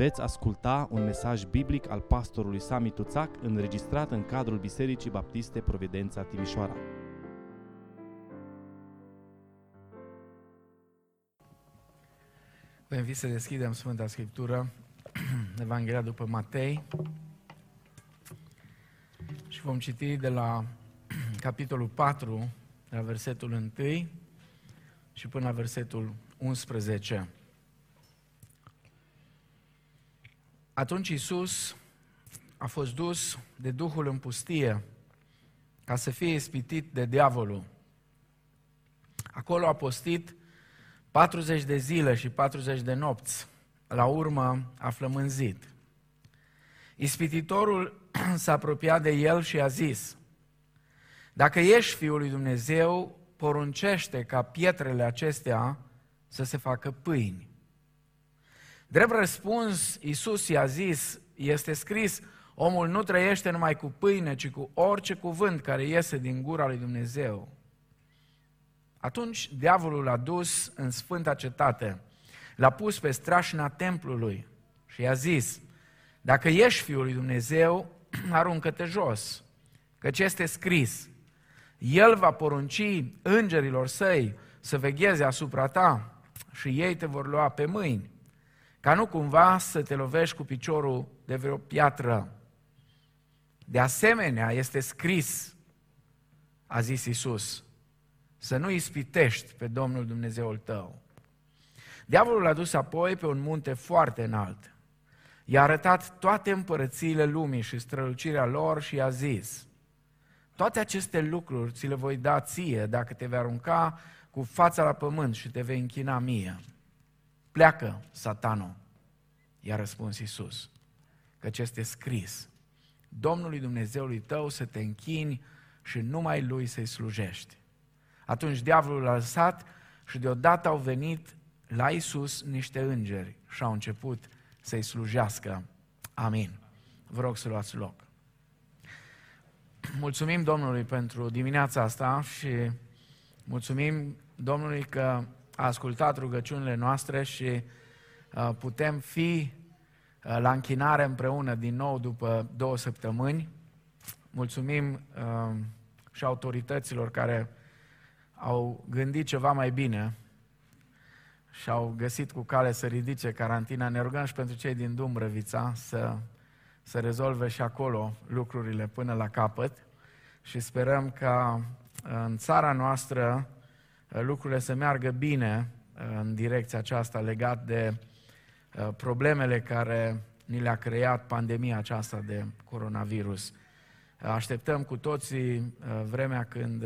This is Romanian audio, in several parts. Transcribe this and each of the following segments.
Veți asculta un mesaj biblic al pastorului Sami Tuțac înregistrat în cadrul Bisericii Baptiste Providența Timișoara. Vă invit să deschidem Sfânta Scriptură, Evanghelia după Matei, și vom citi de la capitolul 4, de la versetul 1 și până la versetul 11. Atunci Iisus a fost dus de Duhul în pustie ca să fie ispitit de diavolul. Acolo a postit 40 de zile și 40 de nopți. La urmă a flămânzit. Ispititorul s-a apropiat de el și a zis, Dacă ești Fiul lui Dumnezeu, poruncește ca pietrele acestea să se facă pâini. Drept răspuns, Iisus i-a zis, este scris, omul nu trăiește numai cu pâine, ci cu orice cuvânt care iese din gura lui Dumnezeu. Atunci diavolul l-a dus în sfânta cetate, l-a pus pe strașina templului și i-a zis, dacă ești Fiul lui Dumnezeu, aruncă-te jos, căci este scris, El va porunci îngerilor săi să vegheze asupra ta și ei te vor lua pe mâini ca nu cumva să te lovești cu piciorul de vreo piatră. De asemenea, este scris, a zis Isus, să nu ispitești pe Domnul Dumnezeul tău. Diavolul l-a dus apoi pe un munte foarte înalt. I-a arătat toate împărățiile lumii și strălucirea lor și i-a zis, toate aceste lucruri ți le voi da ție dacă te vei arunca cu fața la pământ și te vei închina mie. Pleacă, satano, i-a răspuns Iisus, căci este scris, Domnului Dumnezeului tău să te închini și numai Lui să-i slujești. Atunci diavolul a lăsat și deodată au venit la Iisus niște îngeri și au început să-i slujească. Amin. Vă rog să luați loc. Mulțumim Domnului pentru dimineața asta și mulțumim Domnului că a ascultat rugăciunile noastre și uh, putem fi uh, la închinare împreună din nou după două săptămâni. Mulțumim uh, și autorităților care au gândit ceva mai bine și au găsit cu cale să ridice carantina. Ne rugăm și pentru cei din Dumbrăvița să, să rezolve și acolo lucrurile până la capăt și sperăm ca în țara noastră Uh, lucrurile să meargă bine uh, în direcția aceasta legat de uh, problemele care ni le-a creat pandemia aceasta de coronavirus. Așteptăm cu toții vremea când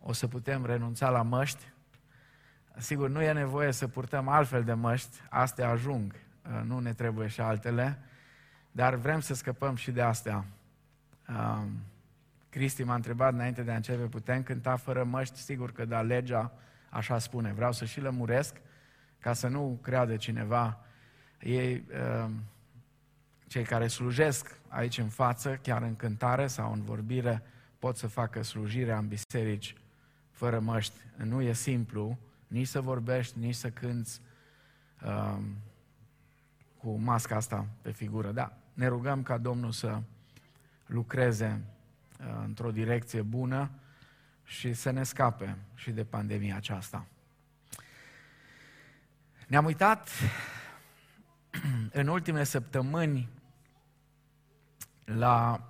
o să putem renunța la măști. Sigur, nu e nevoie să purtăm altfel de măști, astea ajung, nu ne trebuie și altele, dar vrem să scăpăm și de astea. Cristi m-a întrebat înainte de a începe, putem cânta fără măști? Sigur că da, legea așa spune. Vreau să și lămuresc ca să nu creadă cineva. Ei, uh, cei care slujesc aici în față, chiar în cântare sau în vorbire, pot să facă slujirea în biserici fără măști. Nu e simplu nici să vorbești, nici să cânți uh, cu masca asta pe figură. Da, ne rugăm ca Domnul să lucreze Uh, într-o direcție bună și să ne scape și de pandemia aceasta. Ne-am uitat în ultimele săptămâni la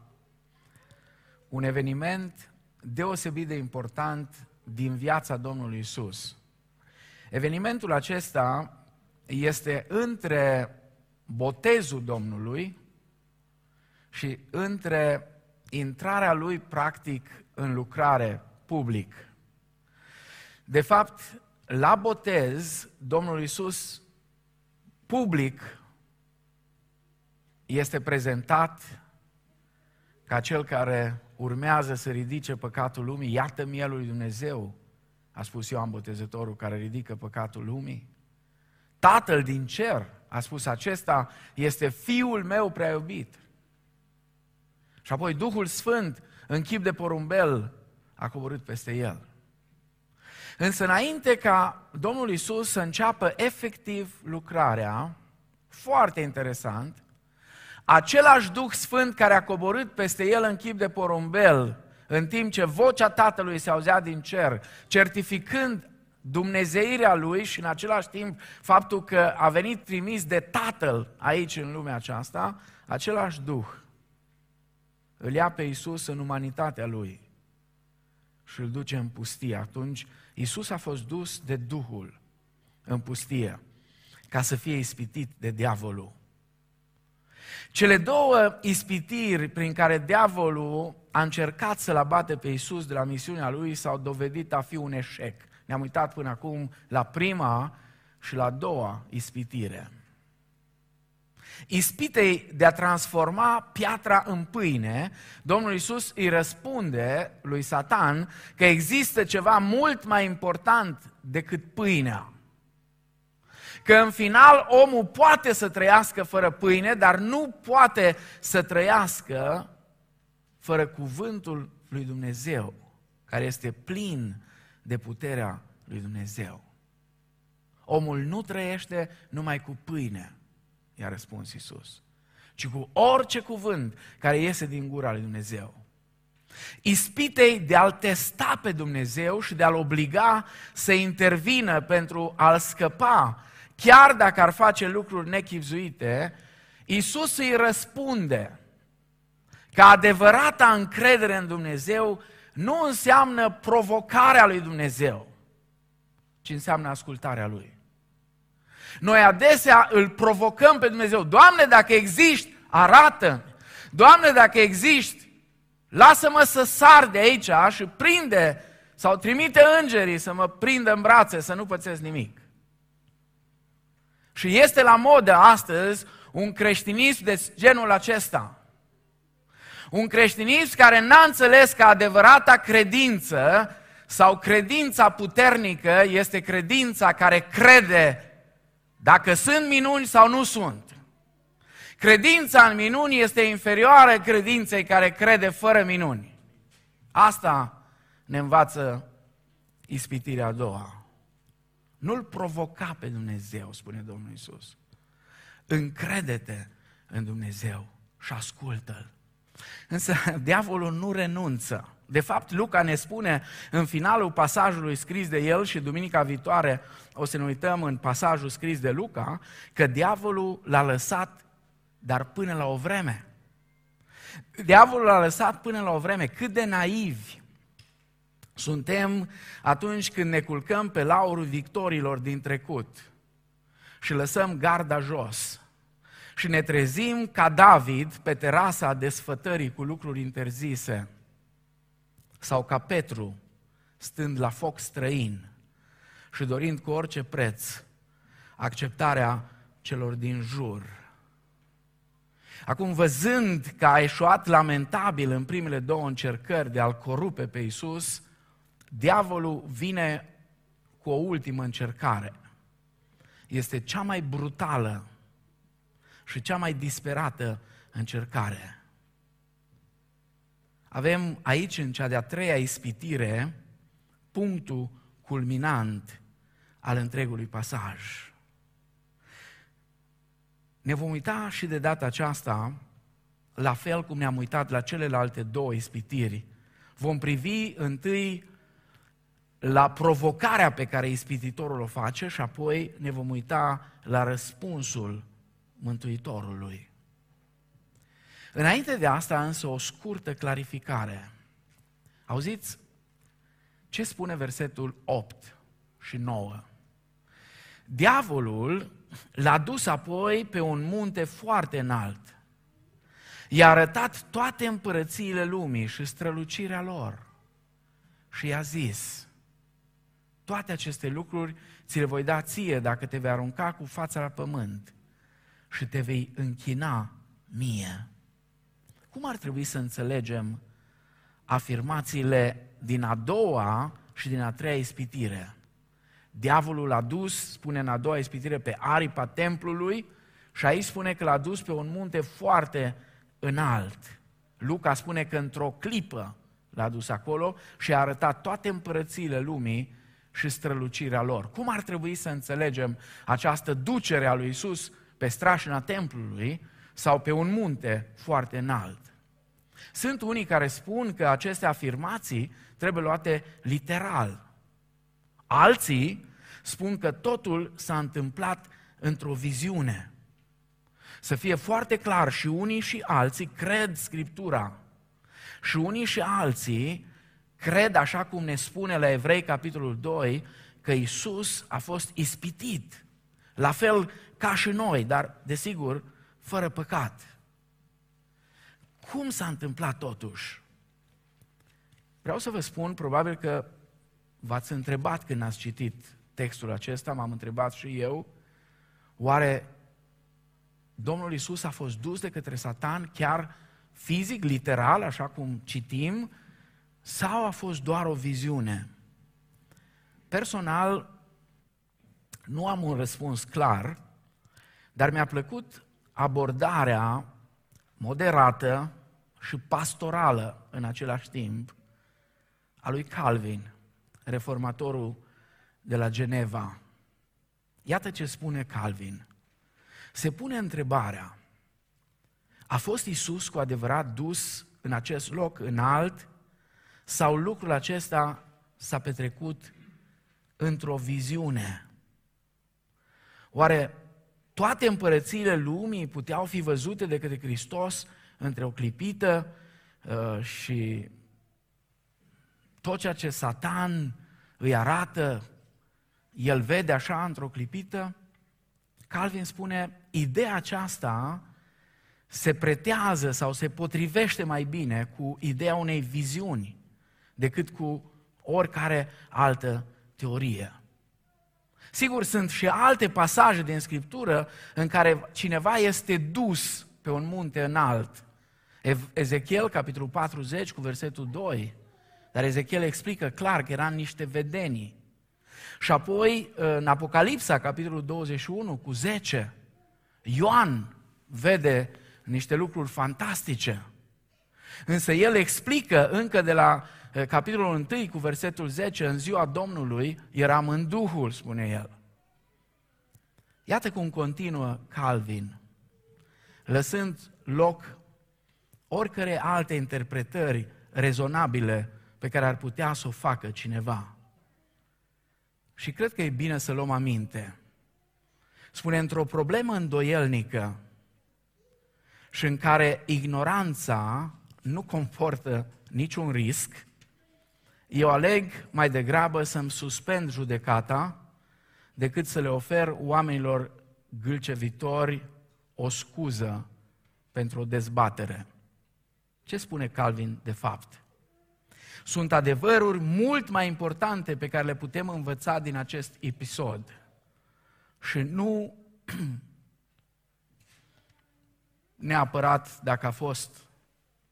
un eveniment deosebit de important din viața Domnului Isus. Evenimentul acesta este între botezul Domnului și între intrarea lui practic în lucrare public. De fapt, la botez, Domnul Isus public este prezentat ca cel care urmează să ridice păcatul lumii. Iată mielul lui Dumnezeu, a spus Ioan Botezătorul, care ridică păcatul lumii. Tatăl din cer a spus acesta este fiul meu prea iubit. Și apoi Duhul Sfânt, în chip de porumbel, a coborât peste el. Însă înainte ca Domnul Isus să înceapă efectiv lucrarea, foarte interesant, același Duh Sfânt care a coborât peste el în chip de porumbel, în timp ce vocea Tatălui se auzea din cer, certificând dumnezeirea lui și în același timp faptul că a venit trimis de Tatăl aici în lumea aceasta, același Duh îl ia pe Isus în umanitatea lui și îl duce în pustie. Atunci Isus a fost dus de Duhul în pustie ca să fie ispitit de diavolul. Cele două ispitiri prin care diavolul a încercat să-l abate pe Isus de la misiunea lui s-au dovedit a fi un eșec. Ne-am uitat până acum la prima și la a doua ispitire. Ispitei de a transforma piatra în pâine, Domnul Isus îi răspunde lui Satan că există ceva mult mai important decât pâinea. Că în final omul poate să trăiască fără pâine, dar nu poate să trăiască fără cuvântul lui Dumnezeu, care este plin de puterea lui Dumnezeu. Omul nu trăiește numai cu pâine, i-a răspuns Isus, ci cu orice cuvânt care iese din gura lui Dumnezeu. Ispitei de a-L testa pe Dumnezeu și de a-L obliga să intervină pentru a-L scăpa, chiar dacă ar face lucruri nechipzuite, Isus îi răspunde că adevărata încredere în Dumnezeu nu înseamnă provocarea lui Dumnezeu, ci înseamnă ascultarea Lui. Noi adesea îl provocăm pe Dumnezeu. Doamne, dacă existi, arată Doamne, dacă existi, lasă-mă să sar de aici și prinde sau trimite îngerii să mă prindă în brațe, să nu pățesc nimic. Și este la modă astăzi un creștinism de genul acesta. Un creștinism care n-a înțeles că adevărata credință sau credința puternică este credința care crede dacă sunt minuni sau nu sunt. Credința în minuni este inferioară credinței care crede fără minuni. Asta ne învață ispitirea a doua. Nu-L provoca pe Dumnezeu, spune Domnul Isus. Încrede-te în Dumnezeu și ascultă-L. Însă diavolul nu renunță. De fapt, Luca ne spune în finalul pasajului scris de el și duminica viitoare o să ne uităm în pasajul scris de Luca, că diavolul l-a lăsat, dar până la o vreme. Diavolul l-a lăsat până la o vreme. Cât de naivi suntem atunci când ne culcăm pe laurul victorilor din trecut și lăsăm garda jos și ne trezim ca David pe terasa desfătării cu lucruri interzise sau ca Petru stând la foc străin și dorind cu orice preț acceptarea celor din jur. Acum, văzând că a eșuat lamentabil în primele două încercări de a-L corupe pe Iisus, diavolul vine cu o ultimă încercare. Este cea mai brutală și cea mai disperată încercare. Avem aici, în cea de-a treia ispitire, punctul culminant al întregului pasaj. Ne vom uita și de data aceasta, la fel cum ne-am uitat la celelalte două ispitiri. Vom privi întâi la provocarea pe care ispititorul o face și apoi ne vom uita la răspunsul Mântuitorului. Înainte de asta însă o scurtă clarificare. Auziți ce spune versetul 8 și 9? Diavolul l-a dus apoi pe un munte foarte înalt. I-a arătat toate împărățiile lumii și strălucirea lor. Și i-a zis, toate aceste lucruri ți le voi da ție dacă te vei arunca cu fața la pământ și te vei închina mie. Cum ar trebui să înțelegem afirmațiile din a doua și din a treia ispitire? Diavolul l-a dus, spune în a doua ispitire, pe aripa templului și aici spune că l-a dus pe un munte foarte înalt. Luca spune că într-o clipă l-a dus acolo și a arătat toate împărățiile lumii și strălucirea lor. Cum ar trebui să înțelegem această ducere a lui Isus pe strașina templului sau pe un munte foarte înalt. Sunt unii care spun că aceste afirmații trebuie luate literal. Alții spun că totul s-a întâmplat într-o viziune. Să fie foarte clar, și unii și alții cred Scriptura. Și unii și alții cred, așa cum ne spune la Evrei, capitolul 2, că Isus a fost ispitit, la fel ca și noi, dar, desigur, fără păcat. Cum s-a întâmplat totuși? Vreau să vă spun, probabil că v-ați întrebat când ați citit textul acesta, m-am întrebat și eu, oare Domnul Isus a fost dus de către Satan chiar fizic, literal, așa cum citim, sau a fost doar o viziune? Personal, nu am un răspuns clar, dar mi-a plăcut abordarea moderată și pastorală în același timp a lui Calvin, reformatorul de la Geneva. Iată ce spune Calvin. Se pune întrebarea, a fost Isus cu adevărat dus în acest loc înalt sau lucrul acesta s-a petrecut într-o viziune? Oare toate împărățiile lumii puteau fi văzute de către Hristos între o clipită uh, și tot ceea ce Satan îi arată, el vede așa într-o clipită? Calvin spune, ideea aceasta se pretează sau se potrivește mai bine cu ideea unei viziuni decât cu oricare altă teorie. Sigur, sunt și alte pasaje din Scriptură în care cineva este dus pe un munte înalt. Ezechiel, capitolul 40, cu versetul 2. Dar Ezechiel explică clar că eran niște vedenii. Și apoi, în Apocalipsa, capitolul 21, cu 10, Ioan vede niște lucruri fantastice. Însă el explică încă de la Eh, capitolul 1 cu versetul 10, în ziua Domnului eram în Duhul, spune el. Iată cum continuă Calvin, lăsând loc oricare alte interpretări rezonabile pe care ar putea să o facă cineva. Și cred că e bine să luăm aminte. Spune, într-o problemă îndoielnică și în care ignoranța nu comportă niciun risc, eu aleg mai degrabă să-mi suspend judecata decât să le ofer oamenilor gâlcevitori o scuză pentru o dezbatere. Ce spune Calvin de fapt? Sunt adevăruri mult mai importante pe care le putem învăța din acest episod. Și nu neapărat dacă a fost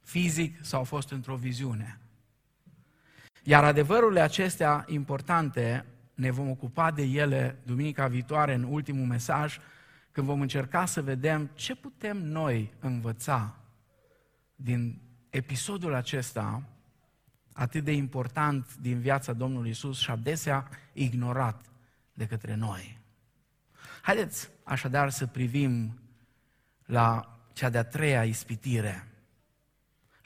fizic sau a fost într-o viziune. Iar adevărurile acestea importante, ne vom ocupa de ele duminica viitoare în ultimul mesaj, când vom încerca să vedem ce putem noi învăța din episodul acesta atât de important din viața Domnului Isus și adesea ignorat de către noi. Haideți așadar să privim la cea de-a treia ispitire.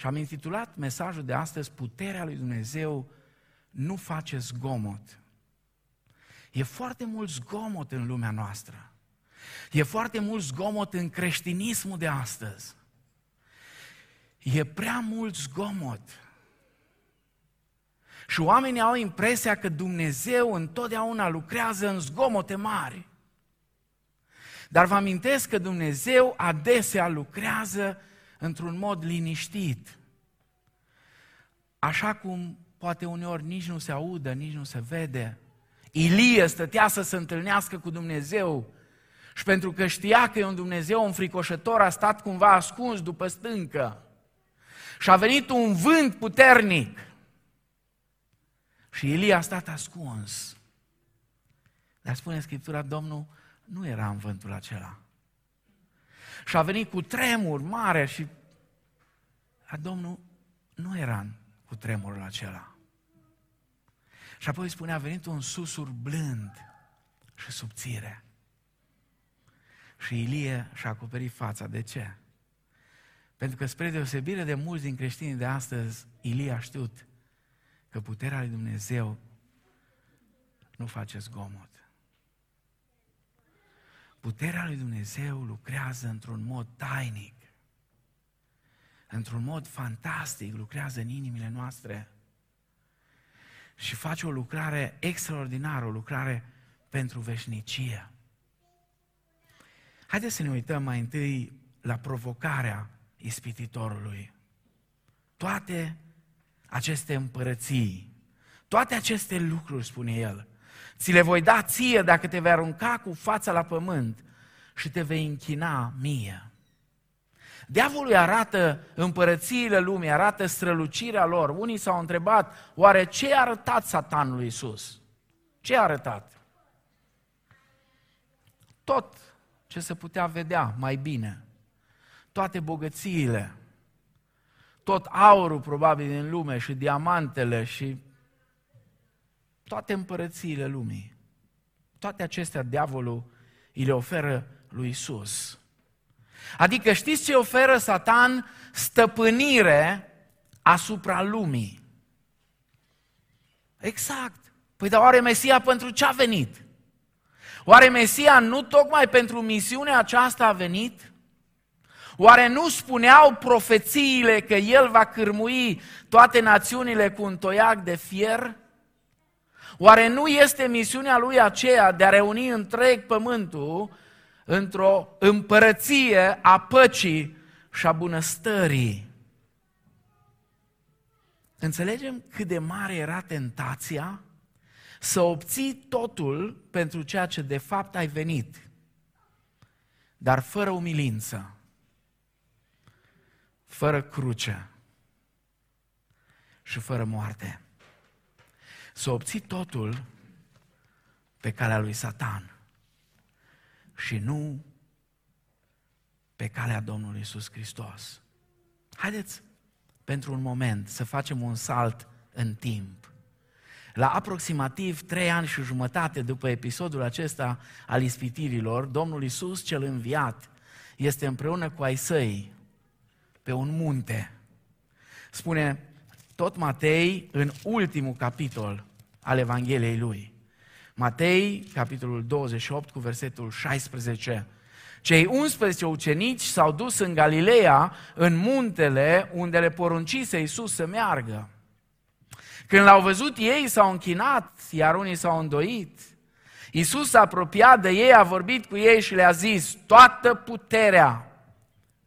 Și am intitulat mesajul de astăzi Puterea lui Dumnezeu nu face zgomot. E foarte mult zgomot în lumea noastră. E foarte mult zgomot în creștinismul de astăzi. E prea mult zgomot. Și oamenii au impresia că Dumnezeu întotdeauna lucrează în zgomote mari. Dar vă amintesc că Dumnezeu adesea lucrează într-un mod liniștit. Așa cum poate uneori nici nu se audă, nici nu se vede. Ilie stătea să se întâlnească cu Dumnezeu și pentru că știa că e un Dumnezeu înfricoșător, a stat cumva ascuns după stâncă. Și a venit un vânt puternic. Și Ilie a stat ascuns. Dar spune Scriptura, Domnul nu era în vântul acela. Și a venit cu tremur mare și a Domnul nu era cu tremurul acela. Și apoi spune, a venit un susur blând și subțire. Și Ilie și-a acoperit fața. De ce? Pentru că spre deosebire de mulți din creștinii de astăzi, Ilie a știut că puterea lui Dumnezeu nu face zgomot. Puterea lui Dumnezeu lucrează într-un mod tainic, într-un mod fantastic, lucrează în inimile noastre și face o lucrare extraordinară, o lucrare pentru veșnicie. Haideți să ne uităm mai întâi la provocarea ispititorului. Toate aceste împărății, toate aceste lucruri, spune el, ți le voi da ție dacă te vei arunca cu fața la pământ și te vei închina mie. Diavolul arată împărățiile lumii, arată strălucirea lor. Unii s-au întrebat, oare ce a arătat satanului Iisus? Ce a arătat? Tot ce se putea vedea mai bine. Toate bogățiile, tot aurul probabil din lume și diamantele și toate împărățiile lumii. Toate acestea diavolul îi le oferă lui Isus. Adică știți ce oferă Satan? Stăpânire asupra lumii. Exact. Păi dar oare Mesia pentru ce a venit? Oare Mesia nu tocmai pentru misiunea aceasta a venit? Oare nu spuneau profețiile că El va cârmui toate națiunile cu un toiac de fier? Oare nu este misiunea Lui aceea de a reuni întreg pământul într-o împărăție a păcii și a bunăstării? Înțelegem cât de mare era tentația să obții totul pentru ceea ce de fapt ai venit, dar fără umilință, fără cruce și fără moarte. Să obții totul pe calea lui Satan și nu pe calea Domnului Isus Hristos. Haideți pentru un moment să facem un salt în timp. La aproximativ trei ani și jumătate după episodul acesta al ispitirilor, Domnul Isus cel înviat este împreună cu ai săi pe un munte. Spune tot Matei în ultimul capitol al Evangheliei lui. Matei, capitolul 28, cu versetul 16. Cei 11 ucenici s-au dus în Galileea, în muntele unde le poruncise Iisus să meargă. Când l-au văzut ei, s-au închinat, iar unii s-au îndoit. Iisus s-a apropiat de ei, a vorbit cu ei și le-a zis, toată puterea,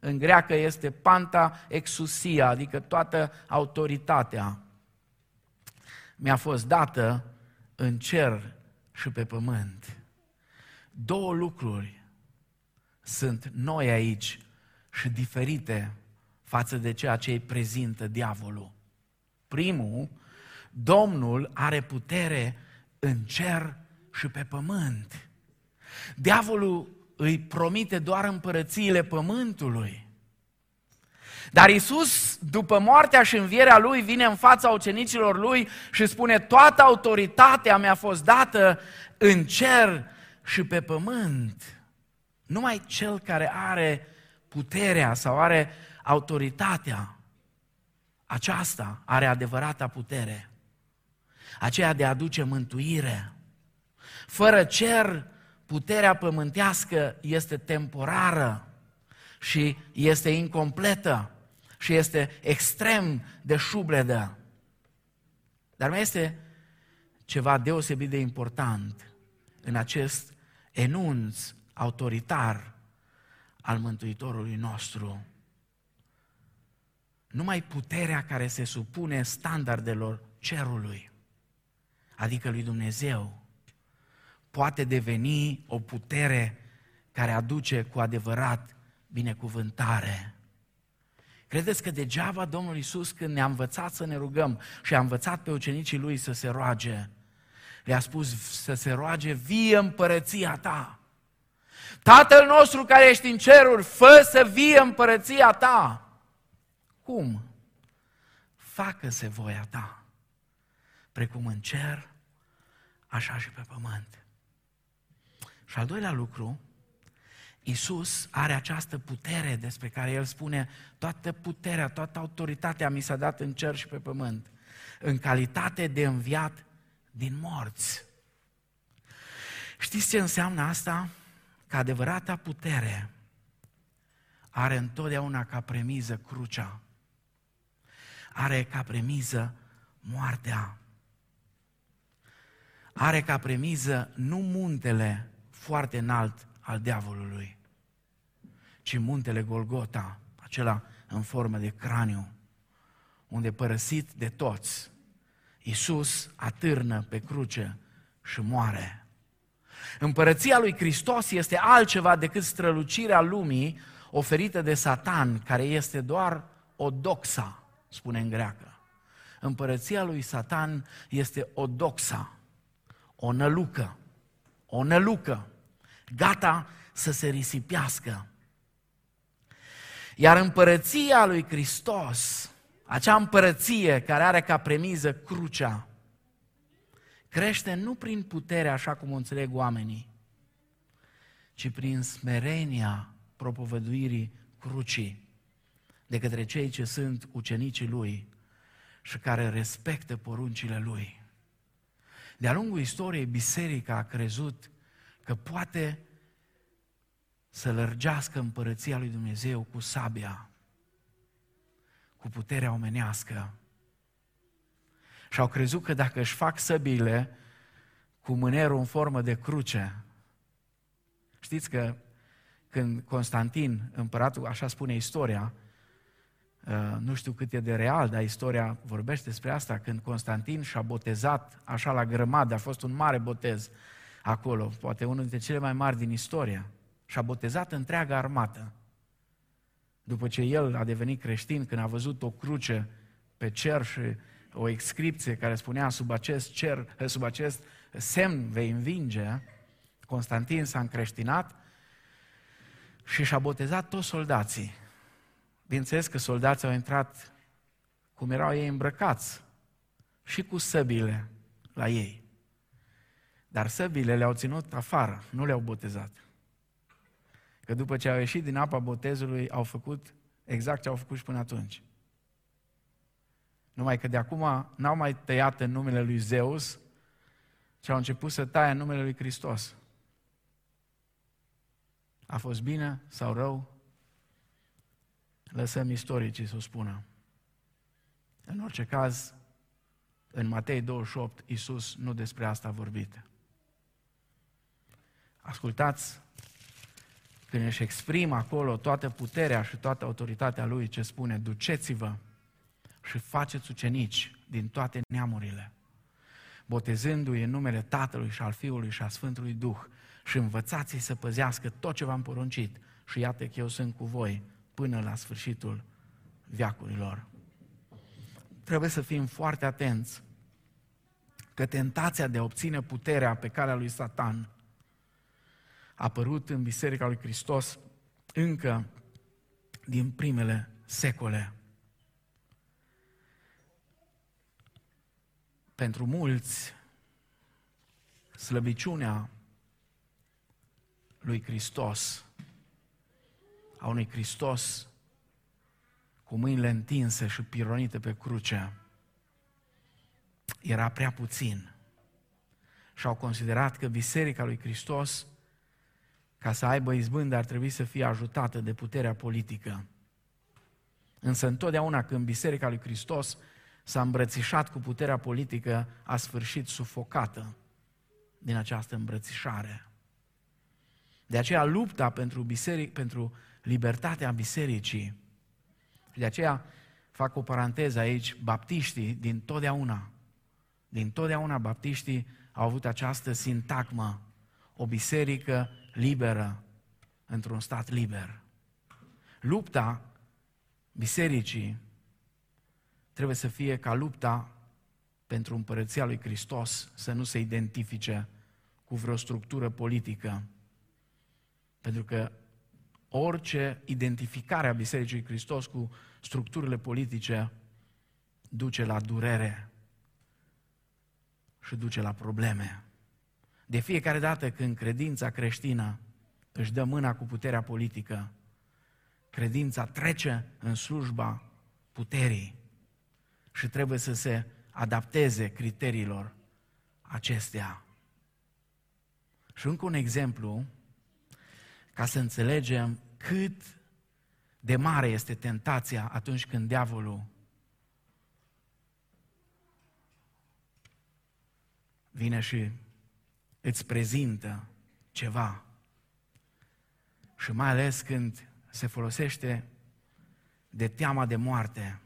în greacă este panta exusia, adică toată autoritatea, mi-a fost dată în cer și pe pământ. Două lucruri sunt noi aici și diferite față de ceea ce îi prezintă diavolul. Primul, Domnul are putere în cer și pe pământ. Diavolul îi promite doar împărățiile pământului. Dar Isus, după moartea și învierea Lui, vine în fața ucenicilor Lui și spune, toată autoritatea mi-a fost dată în cer și pe pământ. Numai cel care are puterea sau are autoritatea, aceasta are adevărata putere aceea de a aduce mântuire. Fără cer, puterea pământească este temporară și este incompletă și este extrem de șubledă. Dar mai este ceva deosebit de important în acest enunț autoritar al Mântuitorului nostru. Numai puterea care se supune standardelor cerului adică lui Dumnezeu, poate deveni o putere care aduce cu adevărat binecuvântare. Credeți că degeaba Domnul Iisus când ne-a învățat să ne rugăm și a învățat pe ucenicii lui să se roage, le-a spus să se roage, vie împărăția ta. Tatăl nostru care ești în ceruri, fă să vie împărăția ta. Cum? Facă-se voia ta precum în cer, așa și pe pământ. Și al doilea lucru, Isus are această putere despre care El spune toată puterea, toată autoritatea mi s-a dat în cer și pe pământ, în calitate de înviat din morți. Știți ce înseamnă asta? Că adevărata putere are întotdeauna ca premiză crucea. Are ca premiză moartea. Are ca premiză nu muntele foarte înalt al diavolului, ci muntele Golgota, acela în formă de craniu, unde părăsit de toți, Iisus atârnă pe cruce și moare. Împărăția lui Hristos este altceva decât strălucirea lumii oferită de Satan, care este doar o doxa, spune în greacă. Împărăția lui Satan este o doxa, o nălucă, o nălucă, gata să se risipească. Iar împărăția lui Hristos, acea împărăție care are ca premiză crucea, crește nu prin putere așa cum o înțeleg oamenii, ci prin smerenia propovăduirii crucii de către cei ce sunt ucenicii lui și care respectă poruncile lui. De-a lungul istoriei, biserica a crezut că poate să lărgească împărăția lui Dumnezeu cu sabia, cu puterea omenească. Și au crezut că dacă își fac săbile cu mânerul în formă de cruce, știți că când Constantin, împăratul, așa spune istoria, uh, nu știu cât e de real, dar istoria vorbește despre asta, când Constantin și-a botezat așa la grămadă, a fost un mare botez acolo, poate unul dintre cele mai mari din istoria, și-a botezat întreaga armată. După ce el a devenit creștin, când a văzut o cruce pe cer și o inscripție care spunea sub acest cer, sub acest semn vei învinge, Constantin s-a încreștinat și și-a botezat toți soldații. Bineînțeles că soldații au intrat cum erau ei îmbrăcați și cu săbile la ei. Dar săbile le-au ținut afară, nu le-au botezat. Că după ce au ieșit din apa botezului, au făcut exact ce au făcut și până atunci. Numai că de acum n-au mai tăiat în numele lui Zeus, ci au început să taie în numele lui Hristos. A fost bine sau rău? Lăsăm istoricii să o spună. În orice caz, în Matei 28, Iisus nu despre asta a vorbit. Ascultați când își exprimă acolo toată puterea și toată autoritatea lui, ce spune, duceți-vă și faceți ucenici din toate neamurile, botezându-i în numele Tatălui și al Fiului și al Sfântului Duh și învățați-i să păzească tot ce v-am poruncit și iată că eu sunt cu voi până la sfârșitul viacurilor. Trebuie să fim foarte atenți că tentația de a obține puterea pe calea lui Satan a apărut în Biserica lui Hristos încă din primele secole. Pentru mulți, slăbiciunea lui Hristos, a unui Hristos cu mâinile întinse și pironite pe cruce, era prea puțin. Și au considerat că Biserica lui Hristos ca să aibă izbândă, ar trebui să fie ajutată de puterea politică. Însă întotdeauna când Biserica lui Hristos s-a îmbrățișat cu puterea politică, a sfârșit sufocată din această îmbrățișare. De aceea lupta pentru, biseric, pentru libertatea bisericii, și de aceea fac o paranteză aici, baptiștii din totdeauna, din totdeauna baptiștii au avut această sintagmă, o biserică liberă într-un stat liber. Lupta bisericii trebuie să fie ca lupta pentru împărăția lui Hristos să nu se identifice cu vreo structură politică. Pentru că orice identificare a Bisericii Hristos cu structurile politice duce la durere și duce la probleme. De fiecare dată când credința creștină își dă mâna cu puterea politică, credința trece în slujba puterii și trebuie să se adapteze criteriilor acestea. Și încă un exemplu, ca să înțelegem cât de mare este tentația atunci când diavolul vine și îți prezintă ceva. Și mai ales când se folosește de teama de moarte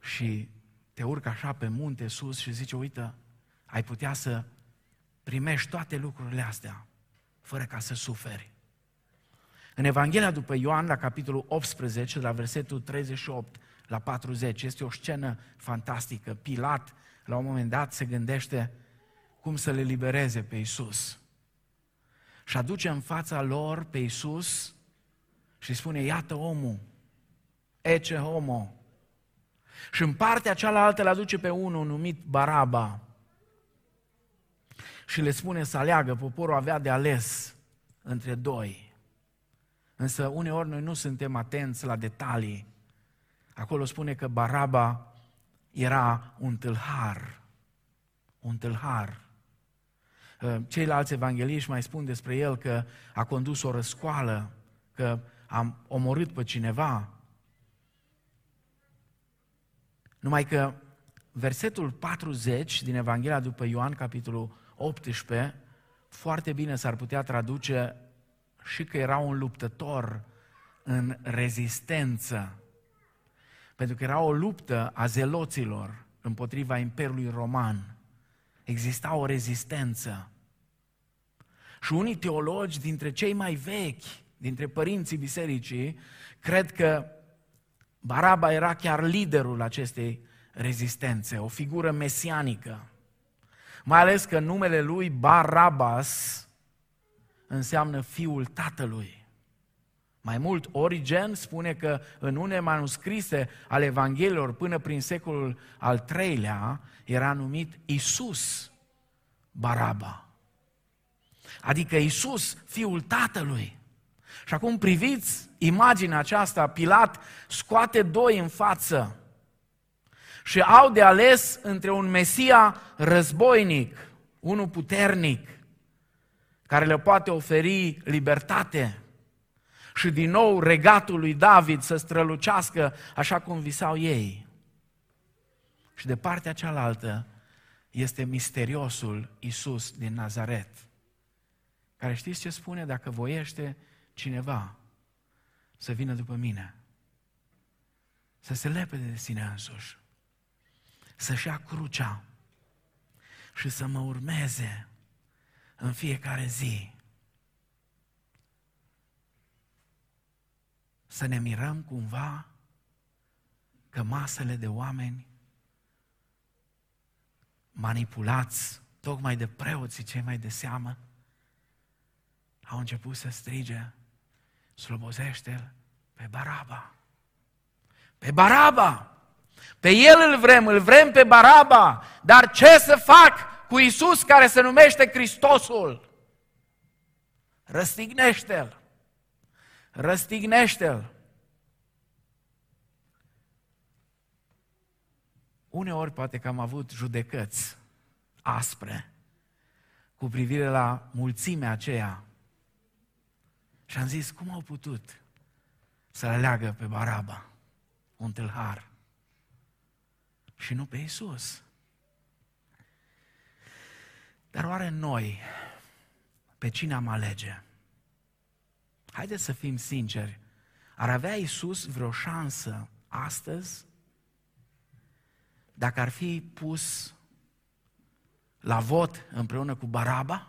și te urcă așa pe munte sus și zice, uite, ai putea să primești toate lucrurile astea fără ca să suferi. În Evanghelia după Ioan, la capitolul 18, la versetul 38 la 40, este o scenă fantastică. Pilat, la un moment dat, se gândește cum să le libereze pe Isus. Și aduce în fața lor pe Isus și spune, iată omul, ece homo. Și în partea cealaltă îl aduce pe unul numit Baraba. Și le spune să aleagă, poporul avea de ales între doi. Însă uneori noi nu suntem atenți la detalii. Acolo spune că Baraba era un tâlhar. Un tâlhar. Ă, ceilalți evangeliști mai spun despre el că a condus o răscoală, că a omorât pe cineva. Numai că versetul 40 din Evanghelia după Ioan, capitolul 18, foarte bine s-ar putea traduce și că era un luptător în rezistență. Pentru că era o luptă a zeloților împotriva Imperiului Roman. Exista o rezistență. Și unii teologi dintre cei mai vechi, dintre părinții bisericii, cred că Baraba era chiar liderul acestei rezistențe, o figură mesianică. Mai ales că numele lui Barabas înseamnă fiul tatălui. Mai mult, Origen spune că în unele manuscrise ale Evangheliilor până prin secolul al III-lea era numit Isus Baraba. Adică Isus, fiul tatălui. Și acum priviți imaginea aceasta, Pilat scoate doi în față și au de ales între un Mesia războinic, unul puternic, care le poate oferi libertate și din nou regatul lui David să strălucească așa cum visau ei. Și de partea cealaltă este misteriosul Isus din Nazaret, care știți ce spune? Dacă voiește cineva să vină după mine, să se lepede de sine însuși, să-și ia crucea și să mă urmeze în fiecare zi. Să ne mirăm cumva că masele de oameni manipulați tocmai de preoții cei mai de seamă au început să strige slobozește-l pe Baraba. Pe Baraba! Pe el îl vrem, îl vrem pe Baraba, dar ce să fac cu Isus care se numește Hristosul. Răstignește-l. Răstignește-l. Uneori poate că am avut judecăți aspre cu privire la mulțimea aceea. Și am zis, cum au putut să-l aleagă pe Baraba, un tâlhar, și nu pe Isus? Dar oare noi, pe cine am alege? Haideți să fim sinceri. Ar avea Isus vreo șansă astăzi dacă ar fi pus la vot împreună cu Baraba?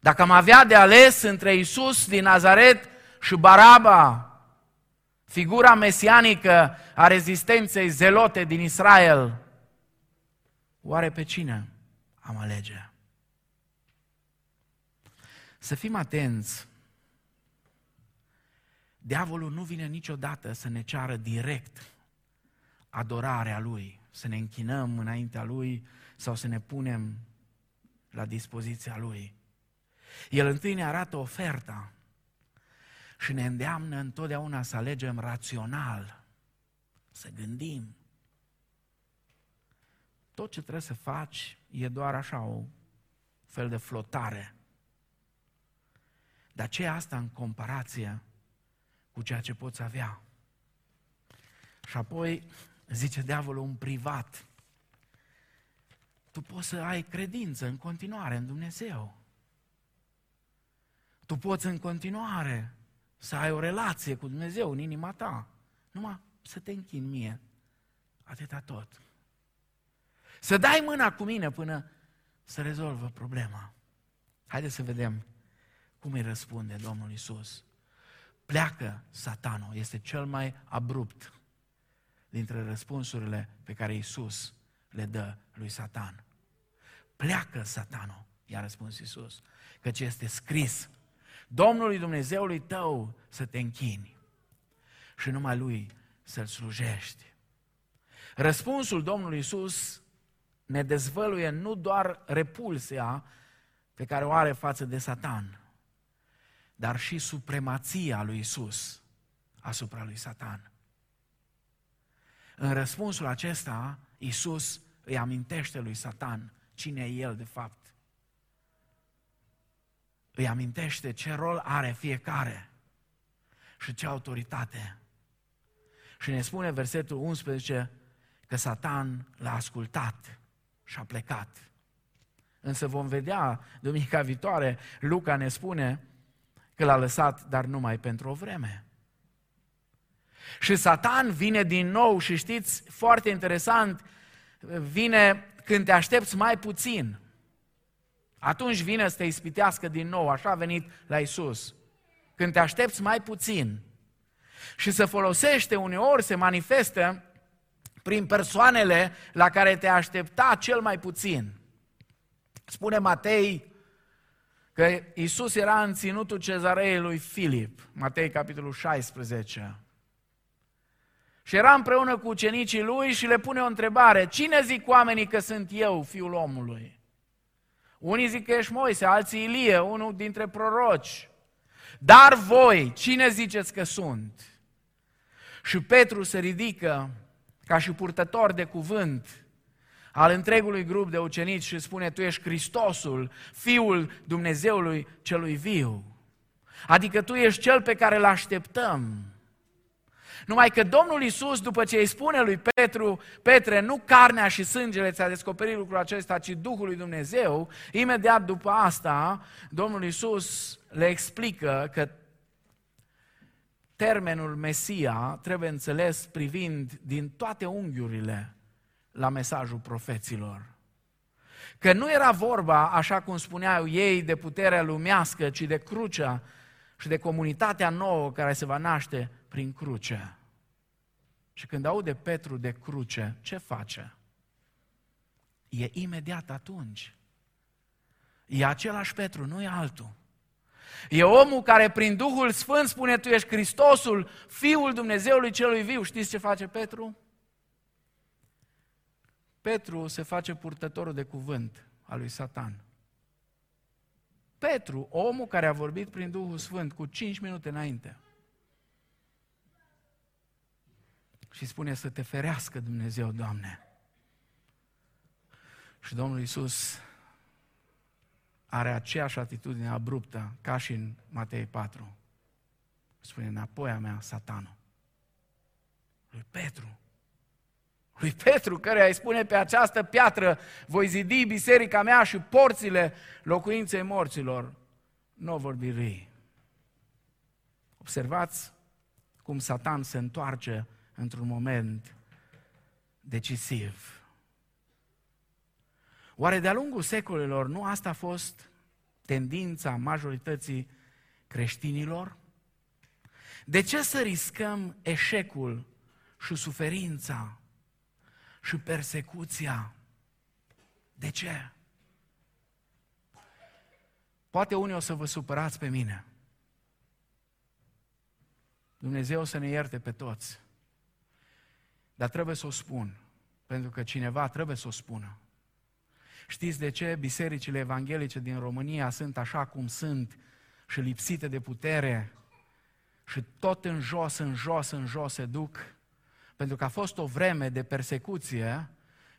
Dacă am avea de ales între Isus din Nazaret și Baraba, figura mesianică a rezistenței zelote din Israel, oare pe cine am alege. Să fim atenți. Diavolul nu vine niciodată să ne ceară direct adorarea lui, să ne închinăm înaintea lui sau să ne punem la dispoziția lui. El întâi ne arată oferta și ne îndeamnă întotdeauna să alegem rațional, să gândim. Tot ce trebuie să faci e doar așa o fel de flotare. Dar ce e asta în comparație cu ceea ce poți avea? Și apoi zice diavolul în privat. Tu poți să ai credință în continuare în Dumnezeu. Tu poți în continuare să ai o relație cu Dumnezeu în inima ta. Numai să te închini mie. Atâta tot. Să dai mâna cu mine până să rezolvă problema. Haideți să vedem cum îi răspunde Domnul Isus. Pleacă satanul, este cel mai abrupt dintre răspunsurile pe care Isus le dă lui Satan. Pleacă satanul, i-a răspuns Isus, căci este scris, Domnului Dumnezeului tău să te închini și numai Lui să-L slujești. Răspunsul Domnului Isus ne dezvăluie nu doar repulsia pe care o are față de Satan, dar și supremația lui Isus asupra lui Satan. În răspunsul acesta, Isus îi amintește lui Satan cine e el de fapt. Îi amintește ce rol are fiecare și ce autoritate. Și ne spune versetul 11 că Satan l-a ascultat și a plecat. Însă vom vedea duminica viitoare, Luca ne spune că l-a lăsat, dar numai pentru o vreme. Și Satan vine din nou și știți, foarte interesant, vine când te aștepți mai puțin. Atunci vine să te ispitească din nou, așa a venit la Isus. Când te aștepți mai puțin. Și se folosește uneori, se manifestă prin persoanele la care te aștepta cel mai puțin. Spune Matei că Isus era în ținutul cezarei lui Filip, Matei capitolul 16. Și era împreună cu ucenicii lui și le pune o întrebare. Cine zic oamenii că sunt eu, fiul omului? Unii zic că ești Moise, alții Ilie, unul dintre proroci. Dar voi, cine ziceți că sunt? Și Petru se ridică ca și purtător de cuvânt al întregului grup de ucenici și spune, tu ești Hristosul, Fiul Dumnezeului celui viu. Adică tu ești cel pe care îl așteptăm. Numai că Domnul Isus, după ce îi spune lui Petru, Petre, nu carnea și sângele ți-a descoperit lucrul acesta, ci Duhul lui Dumnezeu, imediat după asta, Domnul Isus le explică că termenul Mesia trebuie înțeles privind din toate unghiurile la mesajul profeților. Că nu era vorba, așa cum spuneau ei, de puterea lumească, ci de crucea și de comunitatea nouă care se va naște prin cruce. Și când aude Petru de cruce, ce face? E imediat atunci. E același Petru, nu e altul. E omul care prin Duhul Sfânt spune, tu ești Hristosul, Fiul Dumnezeului celui viu. Știți ce face Petru? Petru se face purtătorul de cuvânt al lui Satan. Petru, omul care a vorbit prin Duhul Sfânt cu 5 minute înainte. Și spune să te ferească Dumnezeu, Doamne. Și Domnul Iisus are aceeași atitudine abruptă ca și în Matei 4. Spune înapoi a mea, satanul. Lui Petru. Lui Petru, care îi spune pe această piatră, voi zidi biserica mea și porțile locuinței morților. Nu o vor birui. Observați cum Satan se întoarce într-un moment decisiv. Oare de-a lungul secolelor nu asta a fost tendința majorității creștinilor? De ce să riscăm eșecul și suferința și persecuția? De ce? Poate unii o să vă supărați pe mine. Dumnezeu să ne ierte pe toți. Dar trebuie să o spun, pentru că cineva trebuie să o spună. Știți de ce bisericile evanghelice din România sunt așa cum sunt și lipsite de putere și tot în jos, în jos, în jos se duc? Pentru că a fost o vreme de persecuție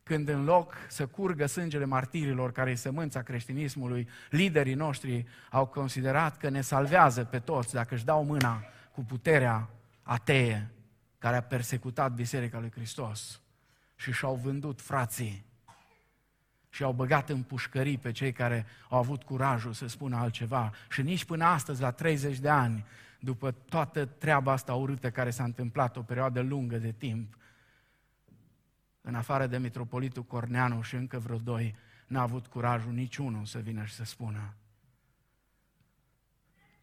când în loc să curgă sângele martirilor care e sămânța creștinismului, liderii noștri au considerat că ne salvează pe toți dacă își dau mâna cu puterea atee care a persecutat Biserica lui Hristos și și-au vândut frații și au băgat în pușcării pe cei care au avut curajul să spună altceva. Și nici până astăzi, la 30 de ani, după toată treaba asta urâtă care s-a întâmplat o perioadă lungă de timp, în afară de mitropolitul Corneanu și încă vreo doi, n-a avut curajul niciunul să vină și să spună.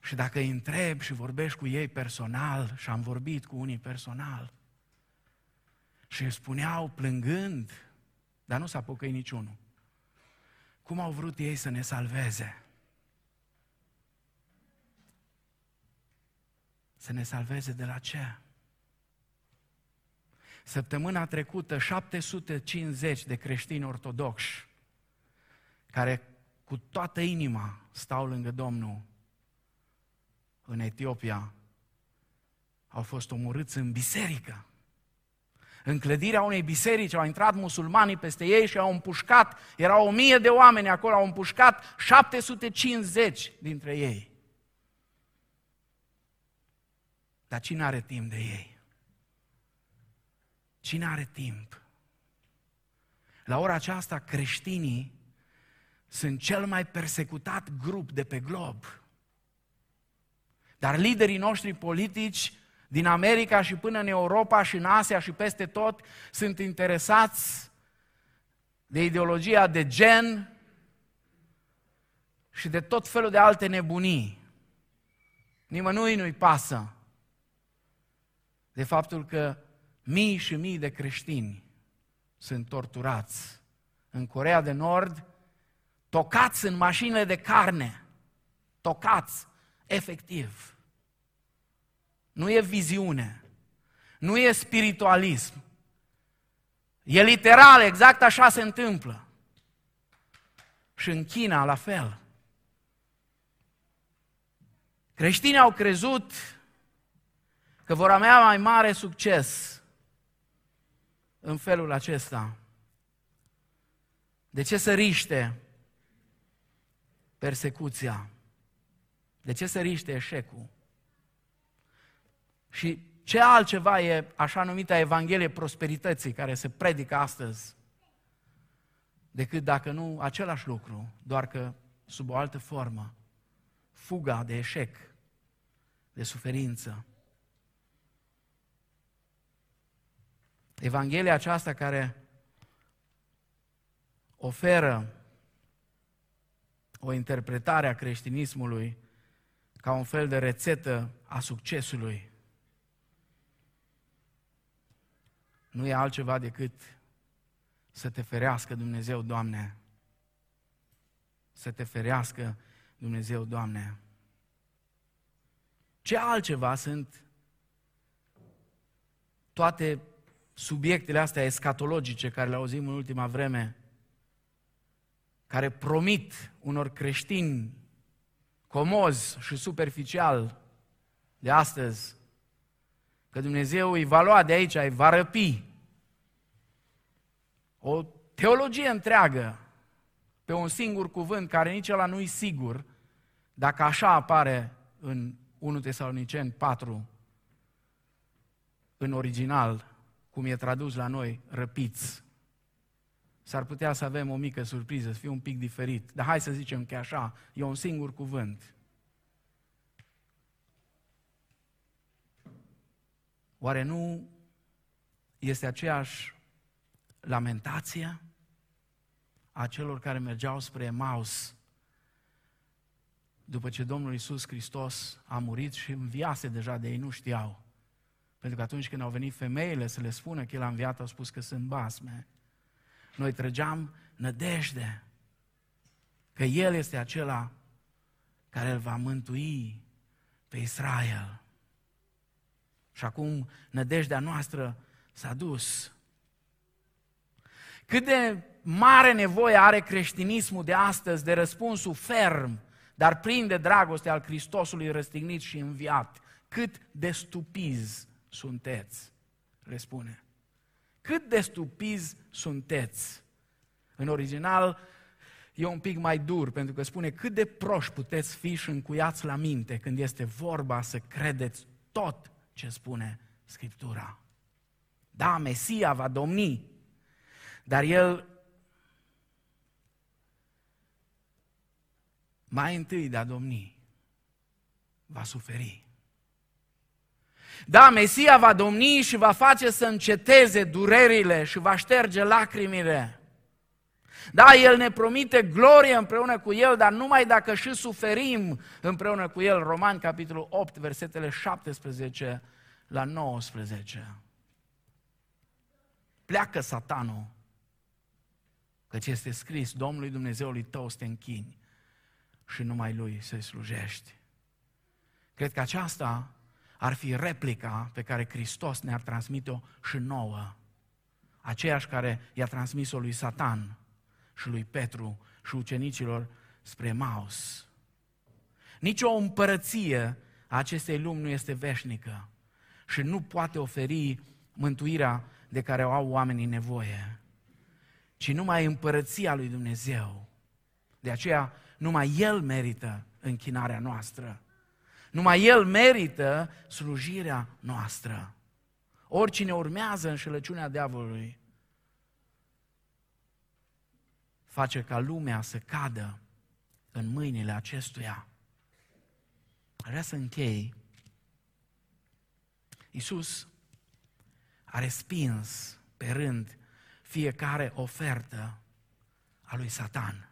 Și dacă îi întreb și vorbești cu ei personal, și am vorbit cu unii personal, și îi spuneau plângând, dar nu s-a pocăit niciunul. Cum au vrut ei să ne salveze? Să ne salveze de la ce? Săptămâna trecută, 750 de creștini ortodoxi care cu toată inima stau lângă Domnul în Etiopia au fost omorâți în biserică. În clădirea unei biserici au intrat musulmanii peste ei și au împușcat, erau o mie de oameni acolo, au împușcat 750 dintre ei. Dar cine are timp de ei? Cine are timp? La ora aceasta, creștinii sunt cel mai persecutat grup de pe glob. Dar liderii noștri politici din America și până în Europa și în Asia și peste tot sunt interesați de ideologia de gen și de tot felul de alte nebunii. Nimănui nu-i pasă de faptul că mii și mii de creștini sunt torturați în Corea de Nord, tocați în mașinile de carne, tocați efectiv. Nu e viziune, nu e spiritualism. E literal, exact așa se întâmplă. Și în China, la fel. Creștinii au crezut că vor avea mai mare succes în felul acesta. De ce să riște persecuția? De ce să riște eșecul? Și ce altceva e așa numita Evanghelie prosperității care se predică astăzi? Decât dacă nu același lucru, doar că sub o altă formă. Fuga de eșec, de suferință. Evanghelia aceasta care oferă o interpretare a creștinismului ca un fel de rețetă a succesului, nu e altceva decât să te ferească Dumnezeu, Doamne. Să te ferească Dumnezeu, Doamne. Ce altceva sunt toate subiectele astea escatologice care le auzim în ultima vreme, care promit unor creștini comozi și superficial de astăzi că Dumnezeu îi va lua de aici, îi va răpi. O teologie întreagă pe un singur cuvânt care nici ăla nu-i sigur, dacă așa apare în 1 Tesaloniceni 4, în original, cum e tradus la noi, răpiți. S-ar putea să avem o mică surpriză, să fie un pic diferit. Dar hai să zicem că așa, e un singur cuvânt. Oare nu este aceeași lamentație a celor care mergeau spre Emaus după ce Domnul Iisus Hristos a murit și înviase deja de ei, nu știau. Pentru că atunci când au venit femeile să le spună că El a înviat, au spus că sunt basme. Noi trăgeam nădejde că El este acela care îl va mântui pe Israel. Și acum nădejdea noastră s-a dus. Cât de mare nevoie are creștinismul de astăzi de răspunsul ferm, dar plin de dragoste al Hristosului răstignit și înviat. Cât de stupizi sunteți, le spune. Cât de stupizi sunteți. În original e un pic mai dur, pentru că spune cât de proști puteți fi și încuiați la minte când este vorba să credeți tot ce spune Scriptura. Da, Mesia va domni, dar el mai întâi de a domni va suferi. Da, Mesia va domni și va face să înceteze durerile și va șterge lacrimile. Da, El ne promite glorie împreună cu El, dar numai dacă și suferim împreună cu El. Roman, capitolul 8, versetele 17 la 19. Pleacă satanul, căci este scris, Domnului Dumnezeului tău să te închini și numai Lui să-i slujești. Cred că aceasta ar fi replica pe care Hristos ne-ar transmite-o și nouă. Aceeași care i-a transmis-o lui Satan și lui Petru și ucenicilor spre Maus. Nici o împărăție a acestei lumi nu este veșnică și nu poate oferi mântuirea de care o au oamenii nevoie, ci numai împărăția lui Dumnezeu. De aceea, numai El merită închinarea noastră. Numai El merită slujirea noastră. Oricine urmează înșelăciunea diavolului, face ca lumea să cadă în mâinile acestuia. Vrea să închei. Iisus a respins pe rând fiecare ofertă a lui Satan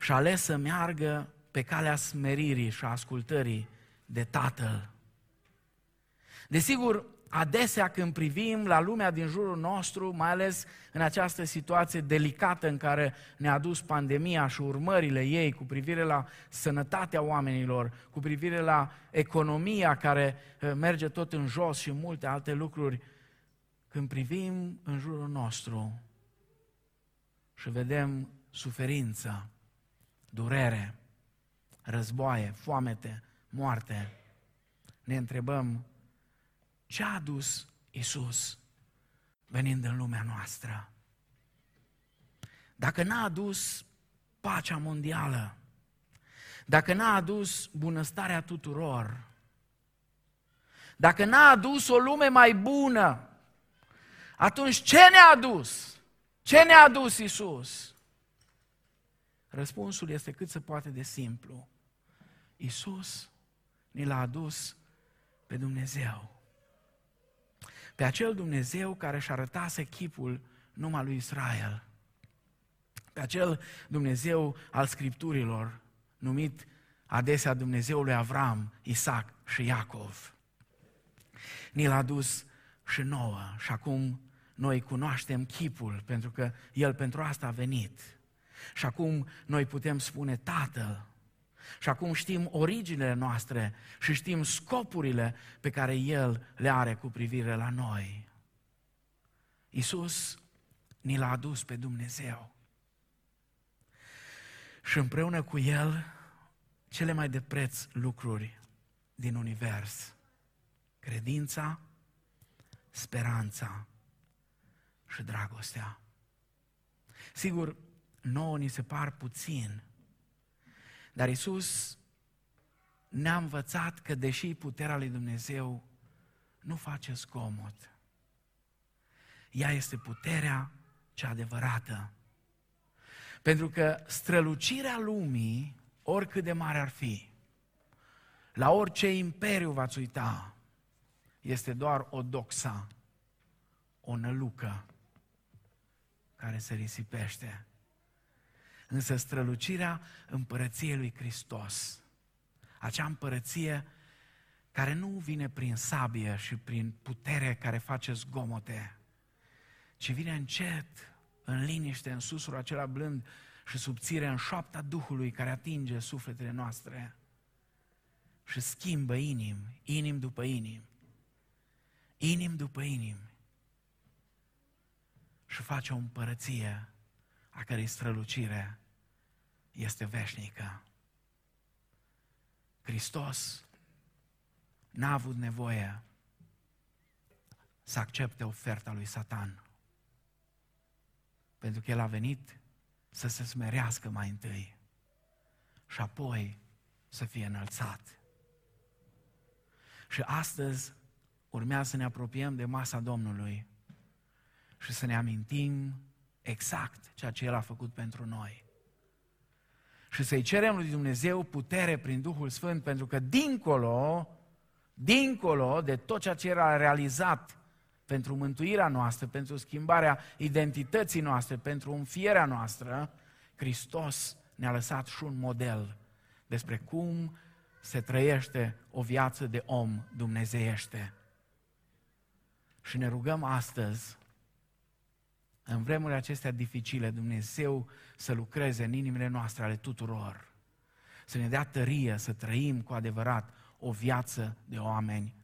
și a ales să meargă pe calea smeririi și a ascultării de Tatăl. Desigur, adesea când privim la lumea din jurul nostru, mai ales în această situație delicată în care ne-a dus pandemia și urmările ei cu privire la sănătatea oamenilor, cu privire la economia care eh, merge tot în jos și multe alte lucruri, când privim în jurul nostru și vedem suferință, durere, războaie, foamete, moarte, ne întrebăm ce a adus Isus venind în lumea noastră? Dacă n-a adus pacea mondială, dacă n-a adus bunăstarea tuturor, dacă n-a adus o lume mai bună, atunci ce ne-a adus? Ce ne-a adus Isus? Răspunsul este cât se poate de simplu. Isus ni l-a adus pe Dumnezeu. Pe acel Dumnezeu care își arătase chipul numai lui Israel. Pe acel Dumnezeu al Scripturilor, numit adesea Dumnezeul lui Avram, Isaac și Iacov. Ni l-a dus și nouă și acum noi cunoaștem chipul, pentru că El pentru asta a venit. Și acum noi putem spune Tatăl. Și acum știm originele noastre și știm scopurile pe care El le are cu privire la noi. Iisus ni l-a adus pe Dumnezeu. Și împreună cu El, cele mai de preț lucruri din univers. Credința, speranța și dragostea. Sigur, nouă ni se par puțin, dar Isus ne-a învățat că deși puterea lui Dumnezeu nu face zgomot, ea este puterea cea adevărată. Pentru că strălucirea lumii, oricât de mare ar fi, la orice imperiu v-ați uita, este doar o doxa, o nălucă care se risipește. Însă strălucirea împărăției lui Hristos, acea împărăție care nu vine prin sabie și prin putere care face zgomote, ci vine încet, în liniște, în susurul acela blând și subțire, în șoapta Duhului care atinge sufletele noastre și schimbă inim, inim după inim, inim după inim și face o împărăție a cărei strălucire este veșnică. Hristos n-a avut nevoie să accepte oferta lui Satan. Pentru că el a venit să se smerească mai întâi și apoi să fie înălțat. Și astăzi urmează să ne apropiem de masa Domnului și să ne amintim exact ceea ce El a făcut pentru noi. Și să-i cerem lui Dumnezeu putere prin Duhul Sfânt, pentru că dincolo, dincolo de tot ceea ce era realizat pentru mântuirea noastră, pentru schimbarea identității noastre, pentru înfierea noastră, Hristos ne-a lăsat și un model despre cum se trăiește o viață de om dumnezeiește. Și ne rugăm astăzi, în vremurile acestea dificile, Dumnezeu să lucreze în inimile noastre ale tuturor, să ne dea tărie să trăim cu adevărat o viață de oameni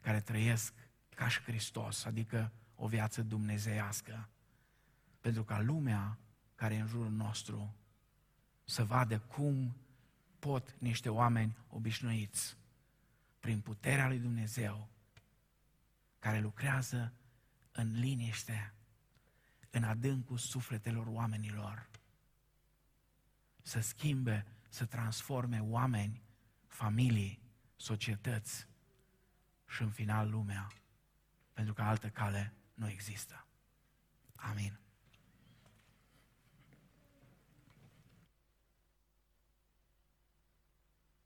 care trăiesc ca și Hristos, adică o viață dumnezeiască. Pentru ca lumea care e în jurul nostru să vadă cum pot niște oameni obișnuiți, prin puterea lui Dumnezeu, care lucrează în liniște, în adâncul sufletelor oamenilor, să schimbe, să transforme oameni, familii, societăți și în final lumea, pentru că altă cale nu există. Amin.